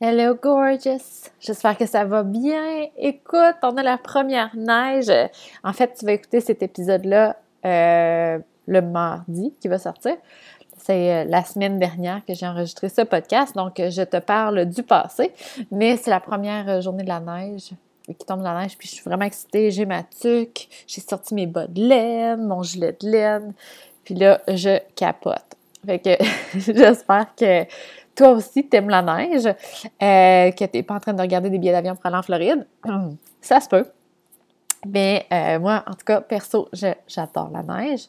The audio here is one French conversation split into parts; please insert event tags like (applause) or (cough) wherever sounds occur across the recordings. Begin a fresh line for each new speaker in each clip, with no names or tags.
Hello gorgeous! J'espère que ça va bien. Écoute, on a la première neige. En fait, tu vas écouter cet épisode-là euh, le mardi qui va sortir. C'est euh, la semaine dernière que j'ai enregistré ce podcast, donc euh, je te parle du passé, mais c'est la première journée de la neige qui tombe la neige, puis je suis vraiment excitée. J'ai ma tuque, j'ai sorti mes bas de laine, mon gilet de laine, puis là, je capote. Fait que (laughs) j'espère que toi aussi, t'aimes la neige, euh, que t'es pas en train de regarder des billets d'avion pour aller en Floride. (clears throat) Ça se peut. Mais euh, moi, en tout cas, perso, j'adore la neige.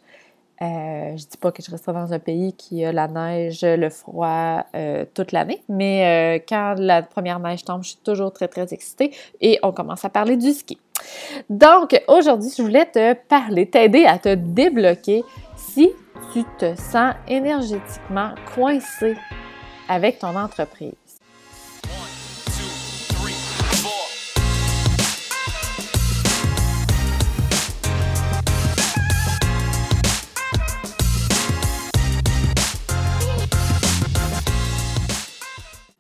Euh, je dis pas que je resterai dans un pays qui a la neige, le froid euh, toute l'année, mais quand la première neige tombe, je suis toujours très, très excitée et on commence à parler du ski. Donc, aujourd'hui, je voulais te parler, t'aider à te débloquer si tu te sens énergétiquement coincé avec ton entreprise.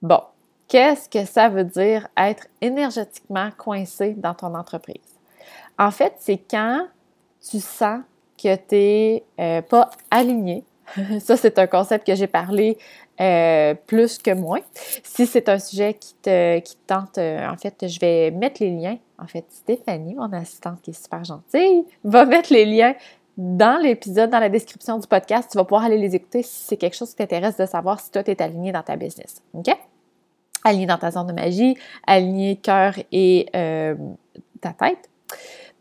Bon, qu'est-ce que ça veut dire être énergétiquement coincé dans ton entreprise? En fait, c'est quand tu sens que tu n'es euh, pas aligné. (laughs) Ça, c'est un concept que j'ai parlé euh, plus que moins. Si c'est un sujet qui te, tente, euh, en fait, je vais mettre les liens. En fait, Stéphanie, mon assistante qui est super gentille, va mettre les liens dans l'épisode, dans la description du podcast. Tu vas pouvoir aller les écouter si c'est quelque chose qui t'intéresse de savoir si toi, tu es aligné dans ta business. OK? Aligné dans ta zone de magie, aligné cœur et euh, ta tête.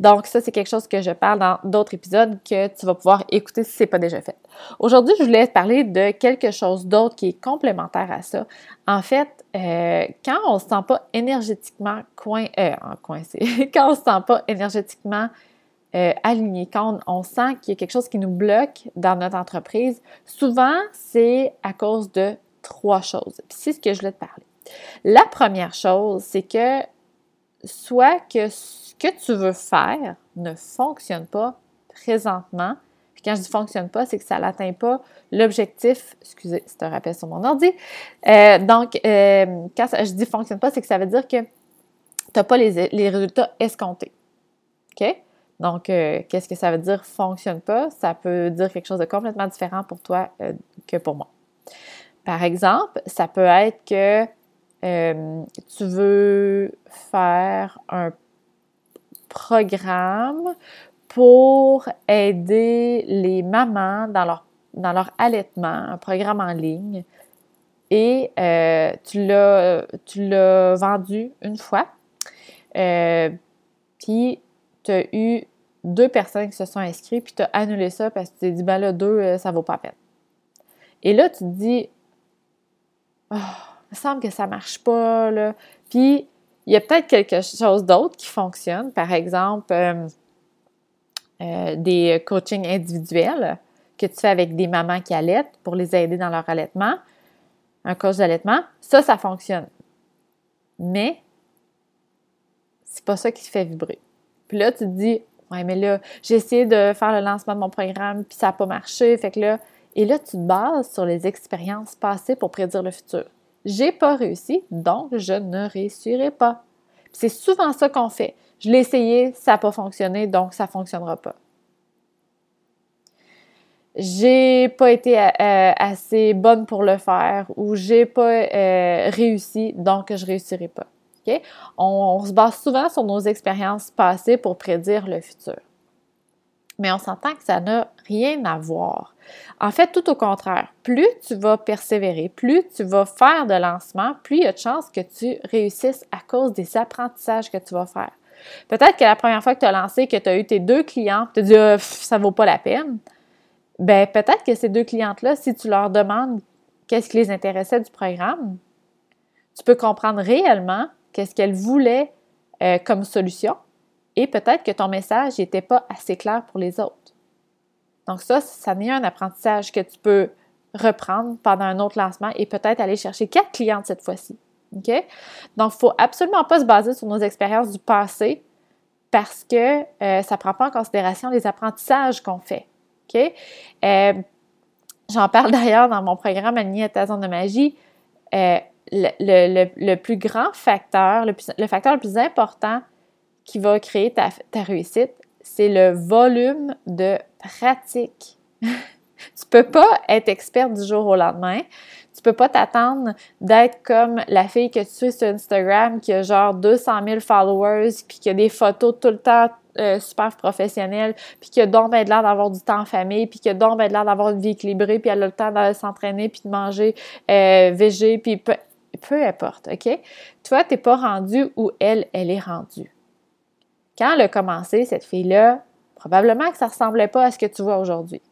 Donc, ça, c'est quelque chose que je parle dans d'autres épisodes que tu vas pouvoir écouter si ce n'est pas déjà fait. Aujourd'hui, je voulais te parler de quelque chose d'autre qui est complémentaire à ça. En fait, euh, quand on ne se sent pas énergétiquement coin, euh, coincé, (laughs) quand on ne se sent pas énergétiquement euh, aligné, quand on, sent qu'il y a quelque chose qui nous bloque dans notre entreprise, souvent, c'est à cause de trois choses. Puis c'est ce que je voulais te parler. La première chose, c'est que soit que que tu veux faire ne fonctionne pas présentement. Puis quand je dis fonctionne pas, c'est que ça n'atteint pas l'objectif. Excusez, c'est un rappel sur mon ordi. Euh, donc, euh, quand je dis fonctionne pas, c'est que ça veut dire que tu n'as pas les, les, résultats escomptés. OK? Donc, euh, qu'est-ce que ça veut dire fonctionne pas? Ça peut dire quelque chose de complètement différent pour toi que pour moi. Par exemple, ça peut être que tu veux faire un programme pour aider les mamans dans leur, dans leur allaitement, un programme en ligne. Et euh, tu l'as vendu une fois. Euh, puis tu as eu deux personnes qui se sont inscrites, puis tu as annulé ça parce que tu t'es dit, ben là, deux, euh, ça vaut pas la peine. Et là, tu te dis, oh, me semble que ça marche pas, là. Puis il y a peut-être quelque chose d'autre qui fonctionne, par exemple euh, euh, des coachings individuels que tu fais avec des mamans qui allaitent pour les aider dans leur allaitement, un coach d'allaitement, ça, ça fonctionne. Mais c'est pas ça qui se fait vibrer. Puis là, tu te dis, ouais, mais là, j'ai essayé de faire le lancement de mon programme, puis ça n'a pas marché. Fait que là, et là, tu te bases sur les expériences passées pour prédire le futur. J'ai pas réussi, donc je ne réussirai pas. C'est souvent ça qu'on fait. Je l'ai essayé, ça n'a pas fonctionné, donc ça ne fonctionnera pas. J'ai pas été euh, assez bonne pour le faire ou j'ai pas euh, réussi, donc je réussirai pas. on, se base souvent sur nos expériences passées pour prédire le futur mais on s'entend que ça n'a rien à voir. En fait, tout au contraire, plus tu vas persévérer, plus tu vas faire de lancement, plus il y a de chances que tu réussisses à cause des apprentissages que tu vas faire. Peut-être que la première fois que tu as lancé, que tu as eu tes deux clients, tu te dis ah, ça vaut pas la peine. Ben peut-être que ces deux clientes-là, si tu leur demandes qu'est-ce qui les intéressait du programme, tu peux comprendre réellement qu'est-ce qu'elles voulaient euh, comme solution et peut-être que ton message n'était pas assez clair pour les autres. Donc ça, ça n'est un apprentissage que tu peux reprendre pendant un autre lancement et peut-être aller chercher quatre clientes cette fois-ci. Donc, il ne faut absolument pas se baser sur nos expériences du passé parce que euh, ça ne prend pas en considération les apprentissages qu'on fait. Euh, j'en parle (laughs) d'ailleurs dans mon programme Aligné à zone de magie. Euh, le, plus grand facteur, le, facteur le plus important qui va créer ta, ta réussite, c'est le volume de pratique. (laughs) tu peux pas être experte du jour au lendemain. Tu peux pas t'attendre d'être comme la fille que tu suis sur Instagram qui a genre 200 000 followers puis qui a des photos tout le temps euh, super professionnelles puis qui a donc ben l'air d'avoir du temps en famille puis qui a donc ben l'air d'avoir une vie équilibrée puis elle a le temps de s'entraîner puis de manger euh, végé puis peu, peu importe, OK? Toi, t'es pas rendu où elle, elle est rendue. Quand elle a commencé, cette fille-là, probablement que ça ressemblait pas à ce que tu vois aujourd'hui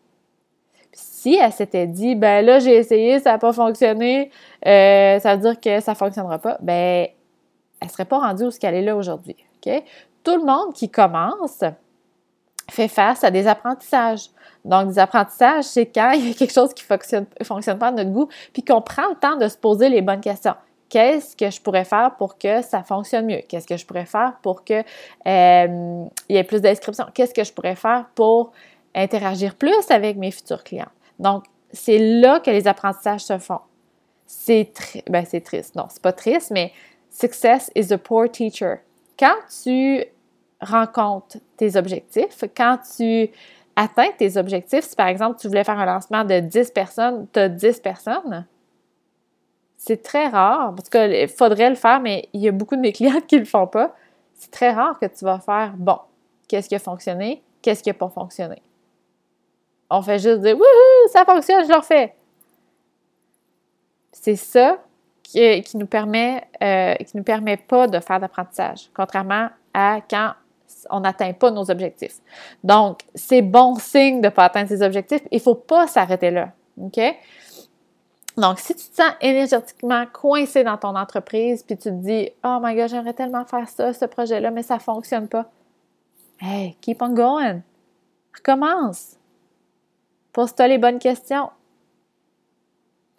si elle s'était dit, ben là, j'ai essayé, ça n'a pas fonctionné, euh, ça veut dire que ça ne fonctionnera pas, ben, elle ne serait pas rendue où ce qu'elle est là aujourd'hui. Tout le monde qui commence fait face à des apprentissages. Donc, des apprentissages, c'est quand il y a quelque chose qui ne fonctionne pas à notre goût, puis qu'on prend le temps de se poser les bonnes questions. Qu'est-ce que je pourrais faire pour que ça fonctionne mieux? Qu'est-ce que je pourrais faire pour qu'il euh, y ait plus d'inscriptions? Qu'est-ce que je pourrais faire pour interagir plus avec mes futurs clients? Donc, c'est là que les apprentissages se font. C'est ben, c'est triste. Non, c'est pas triste, mais success is a poor teacher. Quand tu rencontres tes objectifs, quand tu atteins tes objectifs, si par exemple tu voulais faire un lancement de 10 personnes, tu as 10 personnes, c'est très rare, parce qu'il faudrait le faire, mais il y a beaucoup de mes clients (laughs) qui ne le font pas. C'est très rare que tu vas faire, bon, qu'est-ce qui a fonctionné, qu'est-ce qui n'a pas fonctionné? On fait juste dire Wouhou, ça fonctionne, je le refais. C'est ça qui, nous permet, euh, nous permet pas de faire d'apprentissage, contrairement à quand on n'atteint pas nos objectifs. Donc, c'est bon signe de ne pas atteindre ses objectifs. Il ne faut pas s'arrêter là. OK? Donc, si tu te sens énergétiquement coincé dans ton entreprise, puis tu te dis Oh my God, j'aimerais tellement faire ça, ce projet-là, mais ça ne fonctionne pas. Hey, keep on going. Recommence. Pose-toi les bonnes questions.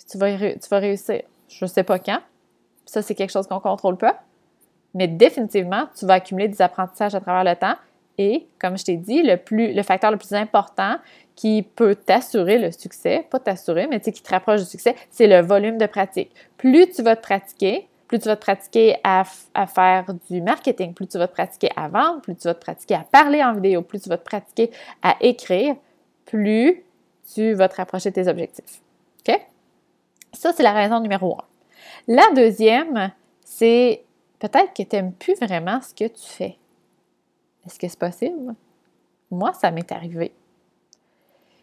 tu vas, tu vas réussir. Je ne sais pas quand. Ça, c'est quelque chose qu'on ne contrôle pas. Mais définitivement, tu vas accumuler des apprentissages à travers le temps. Et, comme je t'ai dit, le, plus, le facteur le plus important qui peut t'assurer le succès, pas t'assurer, mais qui te rapproche du succès, c'est le volume de pratique. Plus tu vas te pratiquer, plus tu vas te pratiquer à, à, faire du marketing, plus tu vas te pratiquer à vendre, plus tu vas te pratiquer à parler en vidéo, plus tu vas te pratiquer à écrire, plus tu vas te rapprocher de tes objectifs. OK? Ça, c'est la raison numéro un. La deuxième, c'est peut-être que tu n'aimes plus vraiment ce que tu fais. Est-ce que c'est possible? Moi, ça m'est arrivé.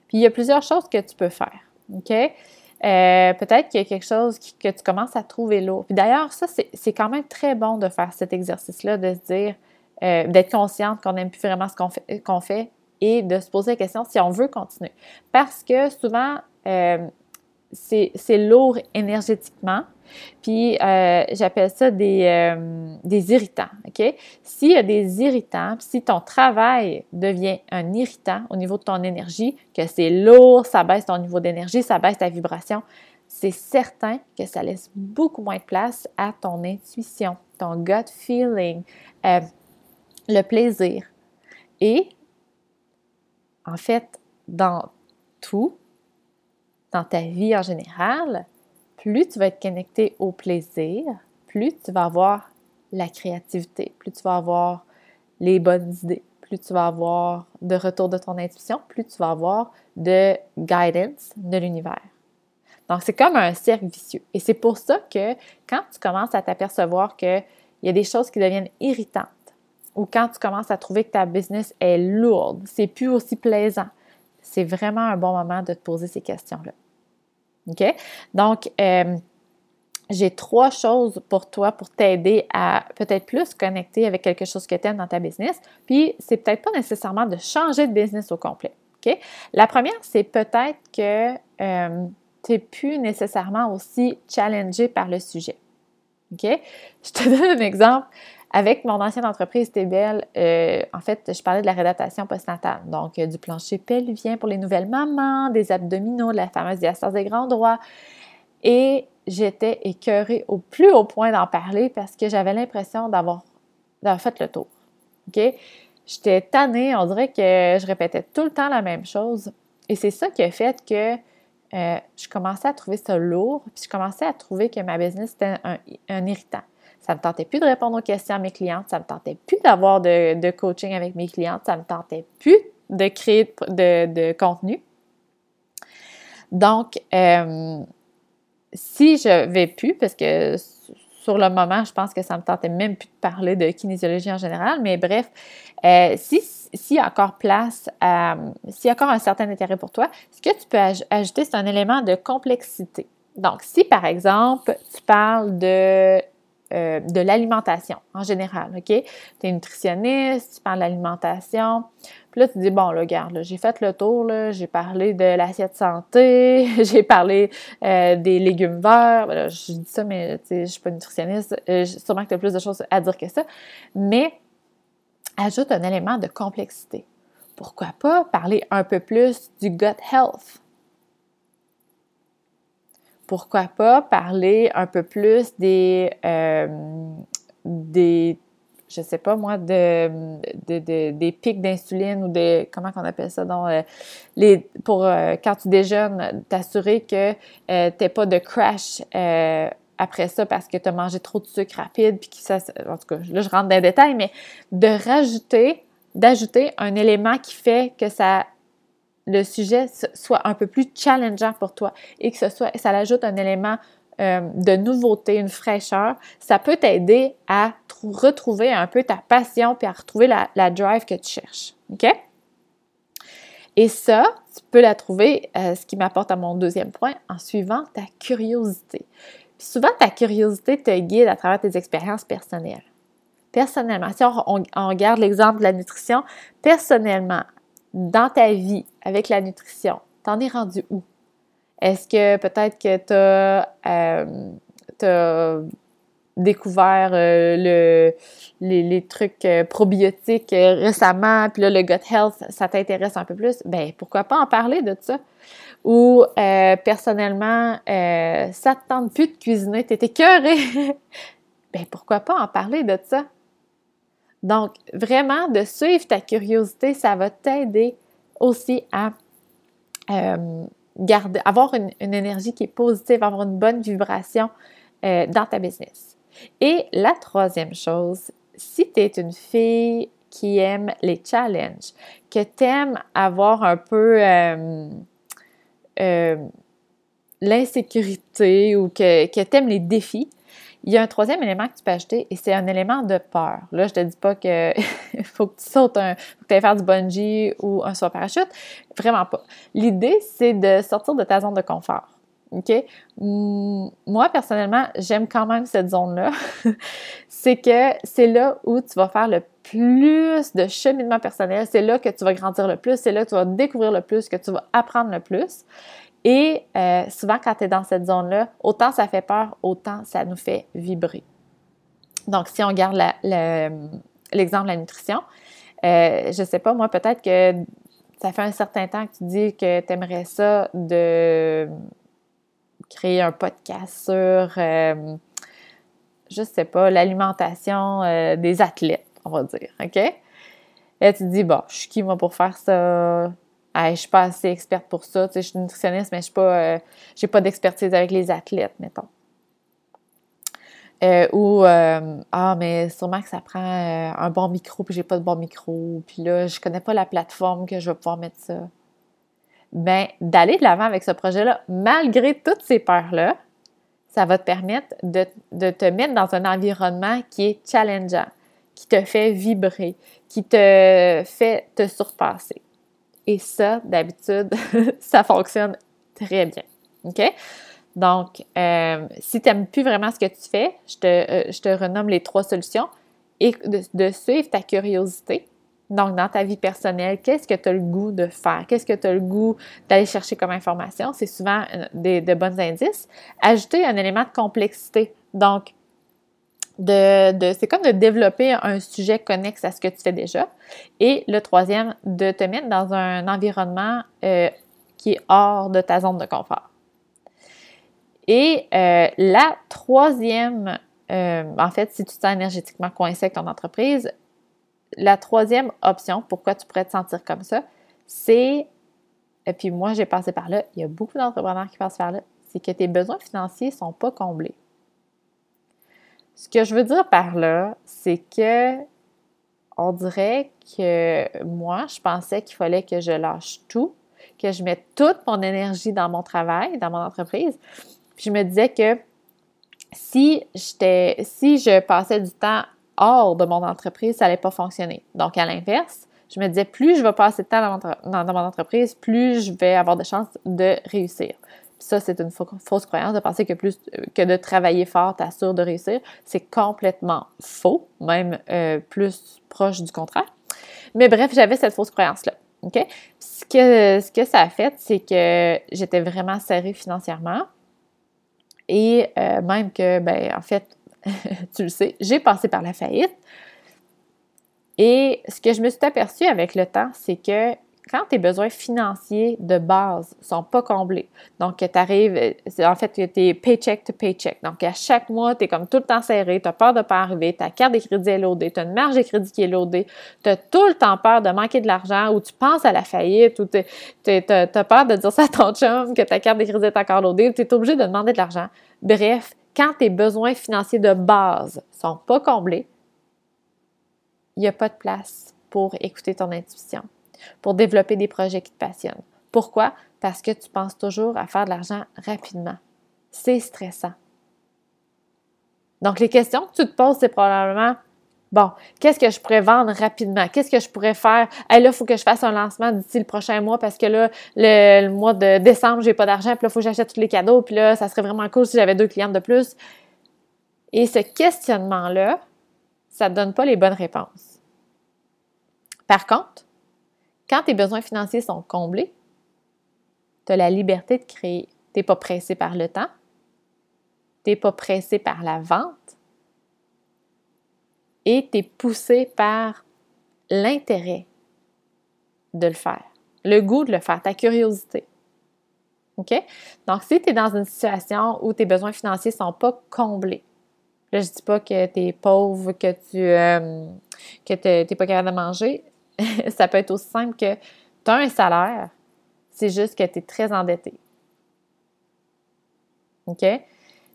Puis il y a plusieurs choses que tu peux faire. OK? Euh, peut-être qu'il y a quelque chose que tu commences à trouver lourd. Puis d'ailleurs, ça, c'est quand même très bon de faire cet exercice-là, de se dire, euh, d'être consciente qu'on n'aime plus vraiment ce qu'on fait, et de se poser la question si on veut continuer. Parce que souvent, euh, c'est lourd énergétiquement. Puis euh, j'appelle ça des, euh, des, irritants. OK? S'il y a des irritants, si ton travail devient un irritant au niveau de ton énergie, que c'est lourd, ça baisse ton niveau d'énergie, ça baisse ta vibration, c'est certain que ça laisse beaucoup moins de place à ton intuition, ton gut feeling, le plaisir. Et en fait, dans tout, dans ta vie en général, plus tu vas être connecté au plaisir, plus tu vas avoir la créativité, plus tu vas avoir les bonnes idées, plus tu vas avoir de retour de ton intuition, plus tu vas avoir de guidance de l'univers. Donc, c'est comme un cercle vicieux. Et c'est pour ça que quand tu commences à t'apercevoir qu'il y a des choses qui deviennent irritantes, ou quand tu commences à trouver que ta business est lourde, c'est plus aussi plaisant, c'est vraiment un bon moment de te poser ces questions-là. OK? Donc, euh, j'ai trois choses pour toi pour t'aider à peut-être plus connecter avec quelque chose que tu aimes dans ta business. Puis, c'est peut-être pas nécessairement de changer de business au complet. OK? La première, c'est peut-être que euh, tu n'es plus nécessairement aussi challengé par le sujet. OK? Je te (laughs) donne un exemple. Avec mon ancienne entreprise Tébel, euh, en fait, je parlais de la réadaptation postnatale. Donc, du plancher pelvien pour les nouvelles mamans, des abdominaux, de la fameuse diastase des grands droits. Et j'étais écœurée au plus haut point d'en parler parce que j'avais l'impression d'avoir, fait le tour. OK? J'étais tannée, on dirait que je répétais tout le temps la même chose. Et c'est ça qui a fait que euh, je commençais à trouver ça lourd, puis je commençais à trouver que ma business était un, irritant. Ça ne me tentait plus de répondre aux questions à mes clientes, ça ne me tentait plus d'avoir de, coaching avec mes clientes, ça ne me tentait plus de créer de, contenu. Donc, euh, si je vais plus, parce que sur le moment, je pense que ça me tentait même plus de parler de kinésiologie en général, mais bref, euh, si s'il y a encore place, s'il y a encore un certain intérêt pour toi, ce que tu peux ajouter, c'est un élément de complexité. Donc, si par exemple, tu parles de, euh, de l'alimentation en général, OK? Tu es nutritionniste, tu parles d'alimentation, puis là, tu dis, bon, là, regarde, j'ai fait le tour, j'ai parlé de l'assiette santé, (laughs) j'ai parlé euh, des légumes verts, je dis ça, mais je ne suis pas nutritionniste, euh, sûrement que tu as plus de choses à dire que ça, mais ajoute un élément de complexité. Pourquoi pas parler un peu plus du gut health? Pourquoi pas parler un peu plus des, euh, des je sais pas moi, de, des pics d'insuline ou des, comment qu'on appelle ça, donc, euh, les, pour euh, quand tu déjeunes, t'assurer que tu n'aies pas de crash après ça parce que tu as mangé trop de sucre rapide, puis que ça, en tout cas, là, je rentre dans les détails, mais de rajouter, d'ajouter un élément qui fait que ça, le sujet soit un peu plus challengeant pour toi et que ce soit, ça ajoute un élément euh, de nouveauté, une fraîcheur, ça peut t'aider à retrouver un peu ta passion puis à retrouver la, drive que tu cherches. OK? Et ça, tu peux la trouver, euh, ce qui m'apporte à mon deuxième point, en suivant ta curiosité souvent, ta curiosité te guide à travers tes expériences personnelles. Personnellement, si on, regarde l'exemple de la nutrition, personnellement, dans ta vie avec la nutrition, t'en es rendu où? Est-ce que peut-être que tu as, euh, découvert euh, le, les, trucs euh, probiotiques récemment, puis là, le gut health, ça t'intéresse un peu plus? Ben, pourquoi pas en parler de ça? ou euh, personnellement, euh, ça te tente plus de cuisiner, tu es écœuré, (laughs) ben pourquoi pas en parler de ça? Donc, vraiment, de suivre ta curiosité, ça va t'aider aussi à euh, avoir une, énergie qui est positive, avoir une bonne vibration dans ta business. Et la troisième chose, si tu es une fille qui aime les challenges, que tu aimes avoir un peu euh, l'insécurité ou que, que tu aimes les défis, il y a un troisième élément que tu peux ajouter et c'est un élément de peur. Là, je te dis pas que (laughs) faut que tu sautes faut que tu faire du bungee ou un saut parachute. Vraiment pas. L'idée, c'est de sortir de ta zone de confort. OK? Moi, personnellement, j'aime quand même cette zone-là. (laughs) c'est que c'est là où tu vas faire le plus de cheminement personnel, c'est là que tu vas grandir le plus, c'est là que tu vas découvrir le plus, que tu vas apprendre le plus. Et euh, souvent, quand tu es dans cette zone-là, autant ça fait peur, autant ça nous fait vibrer. Donc, si on garde l'exemple de la nutrition, euh, je ne sais pas, moi, peut-être que ça fait un certain temps que tu dis que tu aimerais ça de créer un podcast sur, euh, je ne sais pas, l'alimentation des athlètes on va dire, OK? Et tu te dis, bon, je suis qui, moi, pour faire ça? Je je suis pas assez experte pour ça. Tu sais, je suis nutritionniste, mais je n'ai pas, euh, pas d'expertise avec les athlètes, mettons. Euh, ou, euh, ah, mais sûrement que ça prend un bon micro, puis j'ai pas de bon micro, puis là, je connais pas la plateforme que je vais pouvoir mettre ça. Bien, d'aller de l'avant avec ce projet-là, malgré toutes ces peurs-là, ça va te permettre de, de, te mettre dans un environnement qui est challengeant qui te fait vibrer, qui te fait te surpasser. Et ça, d'habitude, (laughs) ça fonctionne très bien. OK? Donc, euh, si tu n'aimes plus vraiment ce que tu fais, je te, euh, je te renomme les trois solutions et de, suivre ta curiosité. Donc, dans ta vie personnelle, qu'est-ce que tu as le goût de faire? Qu'est-ce que tu as le goût d'aller chercher comme information? C'est souvent euh, des, de bons indices. Ajouter un élément de complexité. Donc, de, c'est comme de développer un sujet connexe à ce que tu fais déjà. Et le troisième, de te mettre dans un environnement euh, qui est hors de ta zone de confort. Et euh, la troisième, euh, en fait, si tu te sens énergétiquement coincé avec ton entreprise, la troisième option, pourquoi tu pourrais te sentir comme ça, c'est et puis moi j'ai passé par là, il y a beaucoup d'entrepreneurs qui passent par là, c'est que tes besoins financiers ne sont pas comblés. Ce que je veux dire par là, c'est que on dirait que moi, je pensais qu'il fallait que je lâche tout, que je mette toute mon énergie dans mon travail, dans mon entreprise. Puis je me disais que si j'étais, si je passais du temps hors de mon entreprise, ça n'allait pas fonctionner. Donc, à l'inverse, je me disais, plus je vais passer de temps dans mon, entreprise, plus je vais avoir de chances de réussir. Ça, c'est une fausse croyance de penser que plus que de travailler fort t'assure de réussir. C'est complètement faux, même euh, plus proche du contraire. Mais bref, j'avais cette fausse croyance-là. OK? Ce que, ce que ça a fait, c'est que j'étais vraiment serrée financièrement. Et euh, même que, ben, en fait, (laughs) tu le sais, j'ai passé par la faillite. Et ce que je me suis aperçue avec le temps, c'est que quand tes besoins financiers de base sont pas comblés, donc que tu arrives, en fait que tu es paycheck to paycheck, donc à chaque mois, tu es comme tout le temps serré, tu as peur de pas arriver, ta carte de crédit est loadée, tu as une marge de crédit qui est loadée, tu as tout le temps peur de manquer de l'argent ou tu penses à la faillite ou tu as peur de dire ça à ton chum que ta carte de crédit est encore loadée ou tu es obligé de demander de l'argent. Bref, quand tes besoins financiers de base sont pas comblés, il n'y a pas de place pour écouter ton intuition pour développer des projets qui te passionnent. Pourquoi? Parce que tu penses toujours à faire de l'argent rapidement. C'est stressant. Donc, les questions que tu te poses, c'est probablement Bon, qu'est-ce que je pourrais vendre rapidement? Qu'est-ce que je pourrais faire? Hey, là, il faut que je fasse un lancement d'ici le prochain mois parce que là, le, mois de décembre, j'ai pas d'argent, puis là, il faut que j'achète tous les cadeaux, puis là, ça serait vraiment cool si j'avais deux clientes de plus. Et ce questionnement-là, ça ne donne pas les bonnes réponses. Par contre, quand tes besoins financiers sont comblés, tu as la liberté de créer. Tu n'es pas pressé par le temps, tu n'es pas pressé par la vente et tu es poussé par l'intérêt de le faire, le goût de le faire, ta curiosité. OK? Donc, si tu es dans une situation où tes besoins financiers ne sont pas comblés, là, je ne dis pas que tu es pauvre, que tu euh, n'es pas capable de manger, (laughs) ça peut être aussi simple que tu as un salaire, c'est juste que tu es très endetté. OK?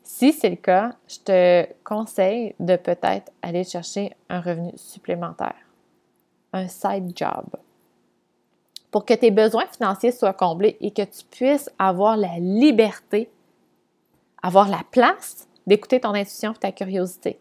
Si c'est le cas, je te conseille de peut-être aller chercher un revenu supplémentaire, un side job, pour que tes besoins financiers soient comblés et que tu puisses avoir la liberté, avoir la place d'écouter ton intuition et ta curiosité.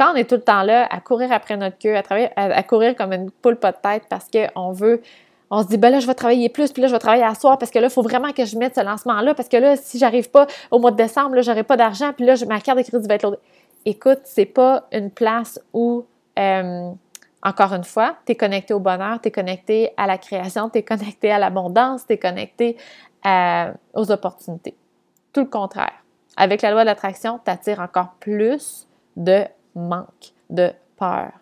Quand on est tout le temps là à courir après notre queue, à, travailler, à, courir comme une poule pas de tête parce qu'on veut on se dit, ben là, je vais travailler plus, puis là, je vais travailler à soir parce que là, il faut vraiment que je mette ce lancement-là parce que là, si j'arrive pas au mois de décembre, là, j'aurai pas d'argent, puis là, ma carte de crédit va être loadée. Écoute, c'est pas une place où, euh, encore une fois, tu es connecté au bonheur, tu es connecté à la création, tu es connecté à l'abondance, tu es connecté euh, aux opportunités. Tout le contraire. Avec la loi de l'attraction, tu attires encore plus de manque, de peur.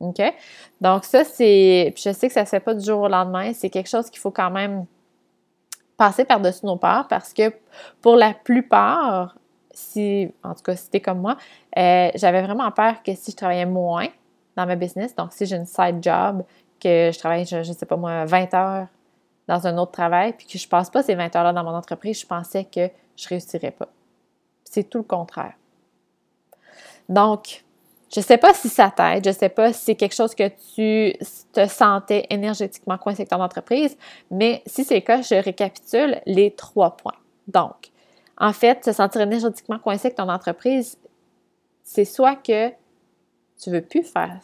OK? Donc, ça, c'est. je sais que ça ne se fait pas du jour au lendemain. C'est quelque chose qu'il faut quand même passer par-dessus nos peurs parce que pour la plupart, si, en tout cas, si t'es comme moi, euh, j'avais vraiment peur que si je travaillais moins dans ma business, donc si j'ai une side job, que je travaille, je ne sais pas moi, 20 heures dans un autre travail, puis que je passe pas ces 20 heures-là dans mon entreprise, je pensais que je réussirais pas. C'est tout le contraire. Donc, je ne sais pas si ça t'aide, je ne sais pas si c'est quelque chose que tu te sentais énergétiquement coincé avec ton entreprise, mais si c'est le cas, je récapitule les trois points. Donc, en fait, se sentir énergétiquement coincé avec ton entreprise, c'est soit que tu ne veux plus faire,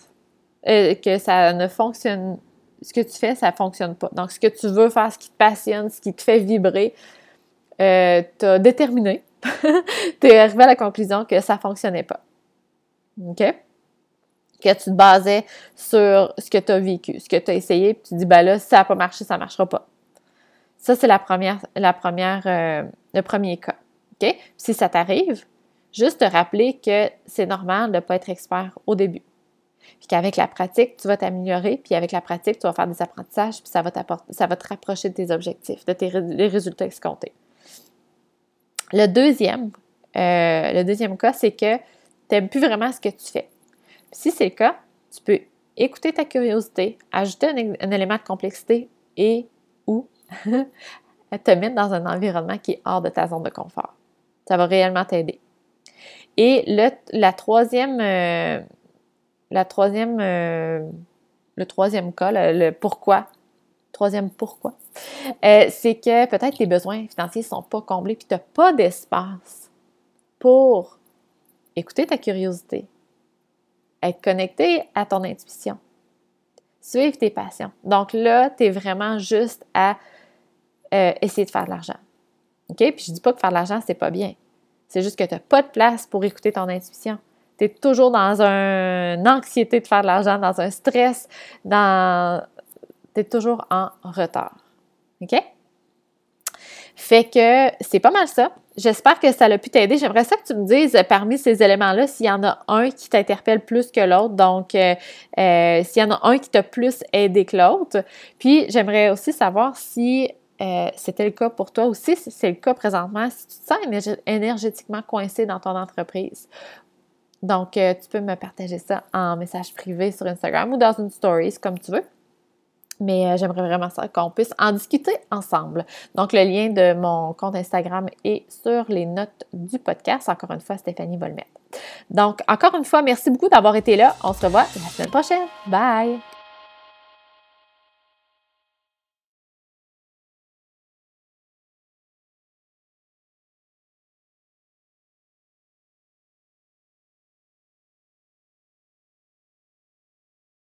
euh, que ça ne fonctionne, ce que tu fais, ça ne fonctionne pas. Donc, ce que tu veux faire, ce qui te passionne, ce qui te fait vibrer, euh, tu as déterminé, (laughs) tu es arrivé à la conclusion que ça ne fonctionnait pas. OK? Que tu te basais sur ce que tu as vécu, ce que tu as essayé, puis tu dis, ben là, si ça n'a pas marché, ça ne marchera pas. Ça, c'est la première, la première, euh, le premier cas. Si ça t'arrive, juste te rappeler que c'est normal de ne pas être expert au début. Puis qu'avec la pratique, tu vas t'améliorer, puis avec la pratique, tu vas faire des apprentissages, puis ça va, ça va te rapprocher de tes objectifs, de tes résultats escomptés. Le deuxième, euh, le deuxième cas, c'est que n'aimes plus vraiment ce que tu fais. si c'est le cas, tu peux écouter ta curiosité, ajouter un, élément de complexité et ou (laughs) te mettre dans un environnement qui est hors de ta zone de confort. Ça va réellement t'aider. Et le, la troisième, euh, la troisième, euh, le troisième cas, le, pourquoi, troisième pourquoi, euh, c'est que peut-être tes besoins financiers ne sont pas comblés puis tu n'as pas d'espace pour écouter ta curiosité, être connecté à ton intuition, suivre tes passions. Donc là, tu es vraiment juste à euh, essayer de faire de l'argent. OK? Puis je dis pas que faire de l'argent, c'est pas bien. C'est juste que tu n'as pas de place pour écouter ton intuition. Tu es toujours dans une anxiété de faire de l'argent, dans un stress, dans... tu es toujours en retard. OK? Fait que c'est pas mal ça. J'espère que ça a pu t'aider. J'aimerais ça que tu me dises euh, parmi ces éléments-là s'il y en a un qui t'interpelle plus que l'autre. Donc, euh, euh, s'il y en a un qui t'a plus aidé que l'autre. Puis, j'aimerais aussi savoir si c'était le cas pour toi aussi, si c'est le cas présentement, si tu te sens énergétiquement coincé dans ton entreprise. Donc, tu peux me partager ça en message privé sur Instagram ou dans une story, comme tu veux mais euh, j'aimerais vraiment ça qu'on puisse en discuter ensemble. Donc, le lien de mon compte Instagram est sur les notes du podcast. Encore une fois, Stéphanie Volmet. Donc, encore une fois, merci beaucoup d'avoir été là. On se revoit la semaine prochaine. Bye!